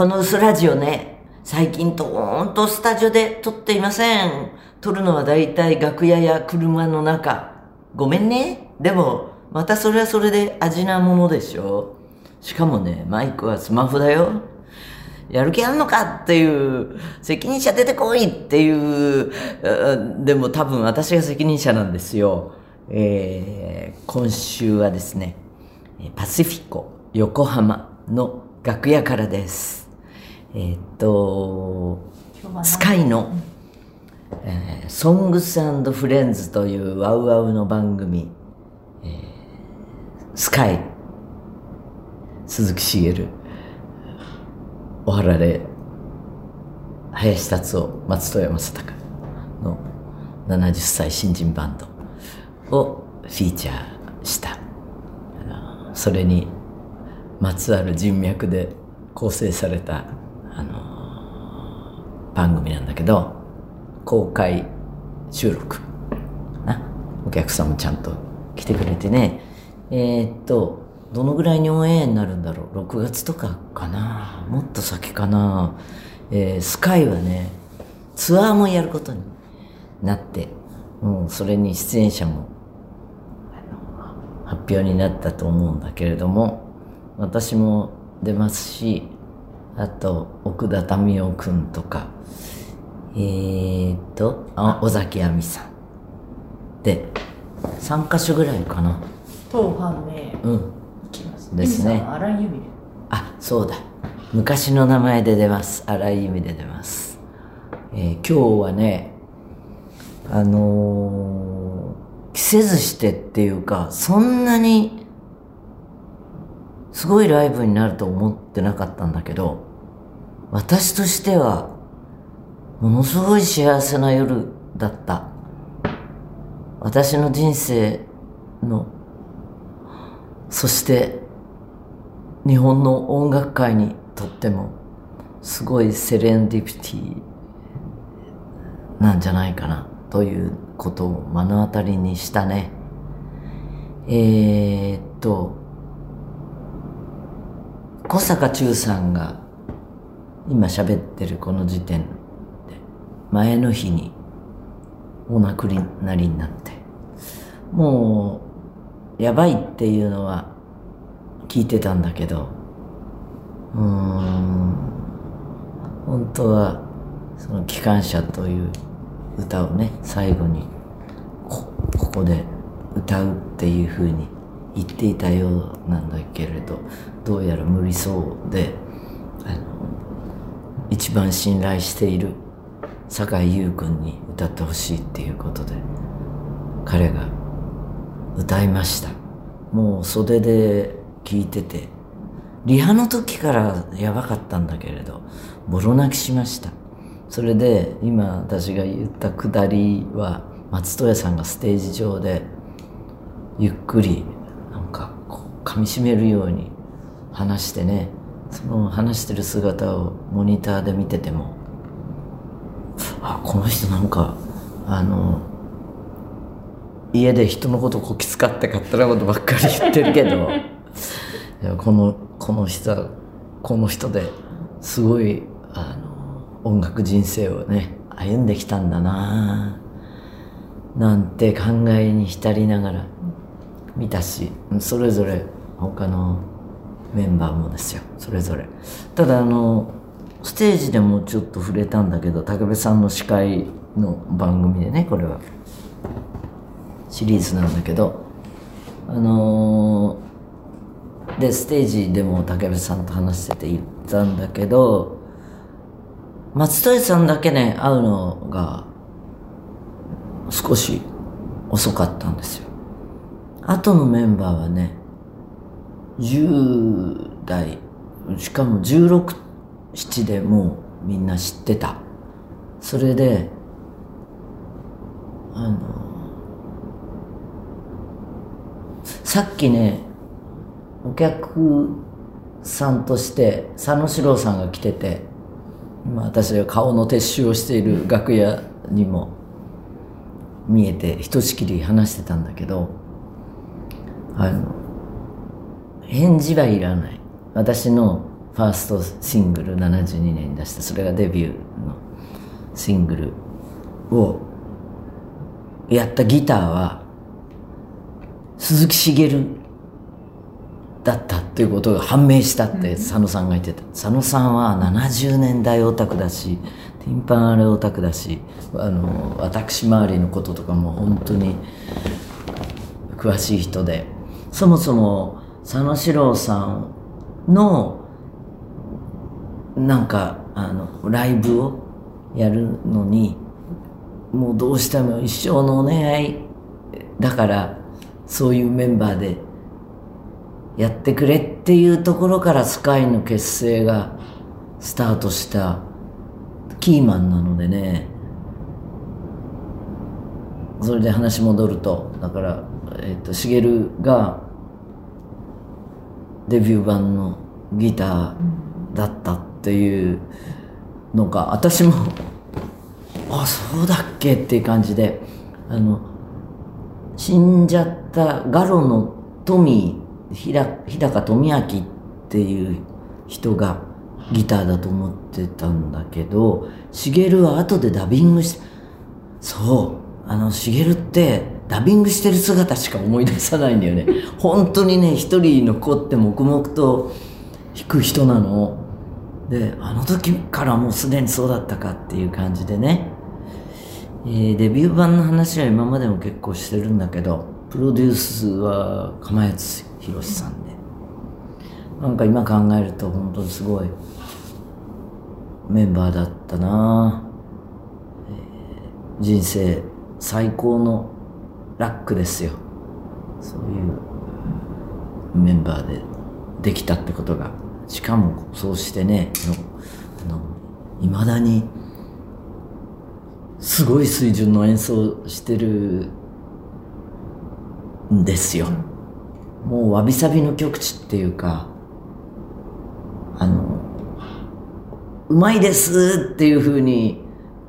この薄ラジオね、最近とーんとスタジオで撮っていません。撮るのは大体楽屋や車の中。ごめんね。でも、またそれはそれで味なものでしょ。しかもね、マイクはスマホだよ。やる気あんのかっていう、責任者出てこいっていう、でも多分私が責任者なんですよ。えー、今週はですね、パシフィコ横浜の楽屋からです。えー、っと、スカイの、えー、ソングスフレンズというワウワウの番組、えー、スカイ、鈴木茂、小原で林達夫、松任谷正隆の70歳新人バンドをフィーチャーした。それにまつわる人脈で構成された、あの番組なんだけど公開収録。な。お客さんもちゃんと来てくれてね。えー、っとどのぐらいにオンエアになるんだろう？6月とかかな。もっと先かな、えー、スカイはねツアーもやることになって、うん、それに出演者も発表になったと思うんだけれども私も出ますしあと奥田民生君とか。えー、っとあ尾崎亜美さん。で3か所ぐらいかな。当判明うん。ですね。荒井由実。あそうだ。昔の名前で出ます。荒井由実で出ます、えー、今日はねあのー、着せずしてっていうかそんなにすごいライブになると思ってなかったんだけど、私としては、ものすごい幸せな夜だった。私の人生の、そして日本の音楽界にとってもすごいセレンディピティなんじゃないかなということを目の当たりにしたね。えー、っと、小坂忠さんが今喋ってるこの時点で前の日にお亡くなりになってもうやばいっていうのは聞いてたんだけどうーん本当はその「機関車」という歌をね最後にここで歌うっていうふうに言っていたようなんだけれどどうやら無理そうで一番信頼している酒井優君に歌ってほしいっていうことで彼が歌いました。もう袖で聞いててリハの時からやばかったんだけれどボロ泣きしました。それで今私が言ったくだりは松任谷さんがステージ上でゆっくりなんかこう噛みしめるように話してねその話してる姿をモニターで見ててもあこの人なんかあの家で人のことこき使って勝手なことばっかり言ってるけど このこの人はこの人ですごいあの音楽人生をね歩んできたんだななんて考えに浸りながら見たしそれぞれ他のメンバーもですよそれぞれ。ただあのステージでもちょっと触れたんだけど武部さんの司会の番組でねこれは。シリーズなんだけど。あのー、でステージでも武部さんと話してて言ったんだけど松任谷さんだけね会うのが少し遅かったんですよ。後のメンバーはね10代しかも167でもうみんな知ってた。それであのさっきねお客さんとして佐野史郎さんが来てて今私が顔の撤収をしている楽屋にも見えてひとしきり話してたんだけどあの返事はいらない。私のフファーストシングル72年に出したそれがデビューのシングルをやったギターは鈴木茂だったっていうことが判明したって佐野さんが言ってた。佐野さんは70年代オタクだしティンパンアレオタクだしあの私周りのこととかも本当に詳しい人でそもそも佐野史郎さんのなんかあのライブをやるのにもうどうしても一生のお願いだからそういうメンバーでやってくれっていうところからスカイの結成がスタートしたキーマンなのでね。それで話戻るとだからえっ、としげるがデビュー版のギターだったっていうのが私も あそうだっけっていう感じであの死んじゃったガロのトミー日高富明っていう人がギターだと思ってたんだけど茂は後でダビングしそうあの茂ってダビングしてる姿しか思い出さないんだよね。本当にね一人残って黙々と弾く人なの。であの時からもうすでにそうだったかっていう感じでね、えー、デビュー版の話は今までも結構してるんだけどプロデュースは釜谷宏さんで。なんか今考えると本当にすごいメンバーだったな、えー、人生最高のラックですよ。そういうメンバーでできたってことが。しかもそうしてねいまだにすごい水準の演奏してるんですよ。もうわびさびの極致っていうかあのうまいですっていうふうに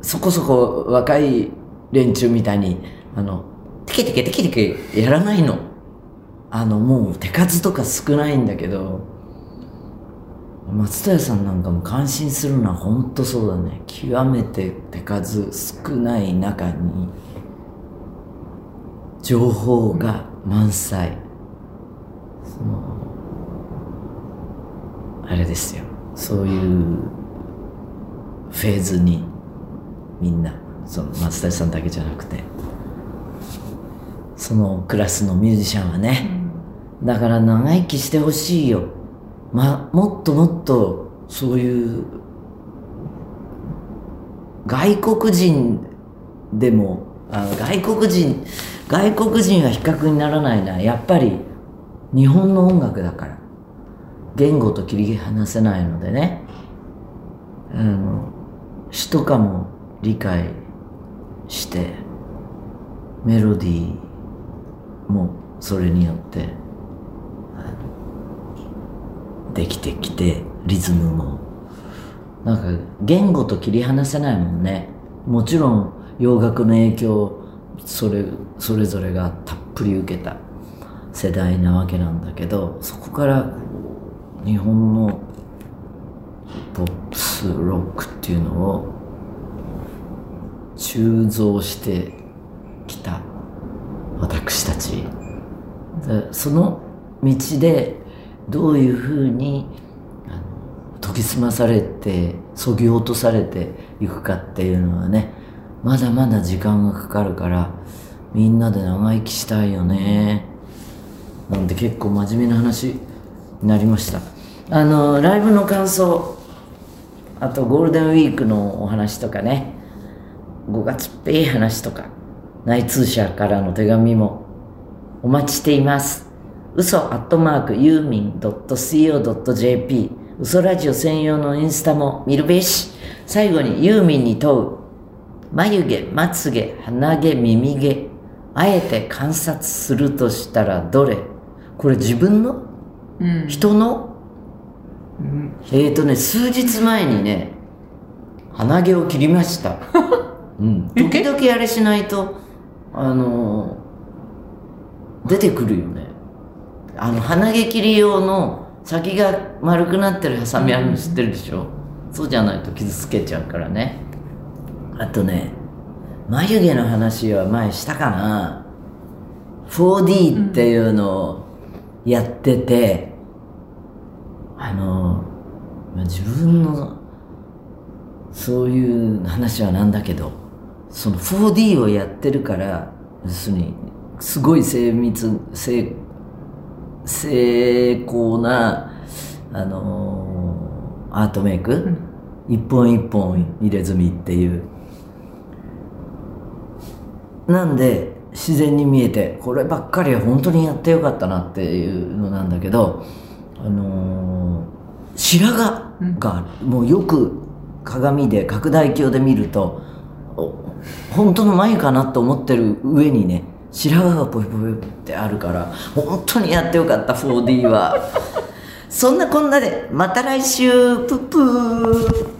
そこそこ若い連中みたいにあのテケテケテケテケやらないの。あのもう手数とか少ないんだけど。松任谷さんなんかも感心するのは本当そうだね。極めて手数少ない中に情報が満載。そのあれですよ。そういうフェーズにみんな。その松谷さんだけじゃなくて。そのクラスのミュージシャンはね、だから長生きしてほしいよ。ま、もっともっとそういう外国人でもあ外国人外国人は比較にならないな。やっぱり日本の音楽だから。言語と切り離せないのでね。あの詩とかも理解してメロディーもそれによってできてきてリズムも。なんか言語と切り離せないもんね。もちろん洋楽の影響それそれぞれがたっぷり受けた世代なわけなんだけどそこから日本のポップスロックっていうのを鋳造してきた私たち。その道でどういうふうに研ぎ澄まされてそぎ落とされていくかっていうのはねまだまだ時間がかかるからみんなで長生きしたいよね。なんで結構真面目な話になりました。あのライブの感想あとゴールデンウィークのお話とかね5月っぺい話とか内通者からの手紙もお待ちしています。嘘アットマークユーミン .co.jp 嘘ラジオ専用のインスタも見るべし。最後にユーミンに問う。眉毛まつげ鼻毛耳毛あえて観察するとしたらどれ？これ自分の、うん、人の、うん、えっ、ー、とね数日前にね鼻毛を切りました。うん。時々あれしないとあの、出てくるよね。あの鼻毛切り用の先が丸くなってるハサミあるの知ってるでしょ？う、そうじゃないと傷つけちゃうからね。あとね眉毛の話は前したかな。4D っていうのをやってて、あの自分のそういう話はなんだけど。その 4D をやってるから要するにすごい精密精精巧なあのアートメイク、一本一本入れ墨っていう。なんで自然に見えてこればっかりは本当にやってよかったなっていうのなんだけどあのー白髪がもうよく鏡で拡大鏡で見るとお本当の眉かなと思ってる上にね白髪がポイポイってあるから本当にやってよかった 4D は。そんなこんなでまた来週プップー。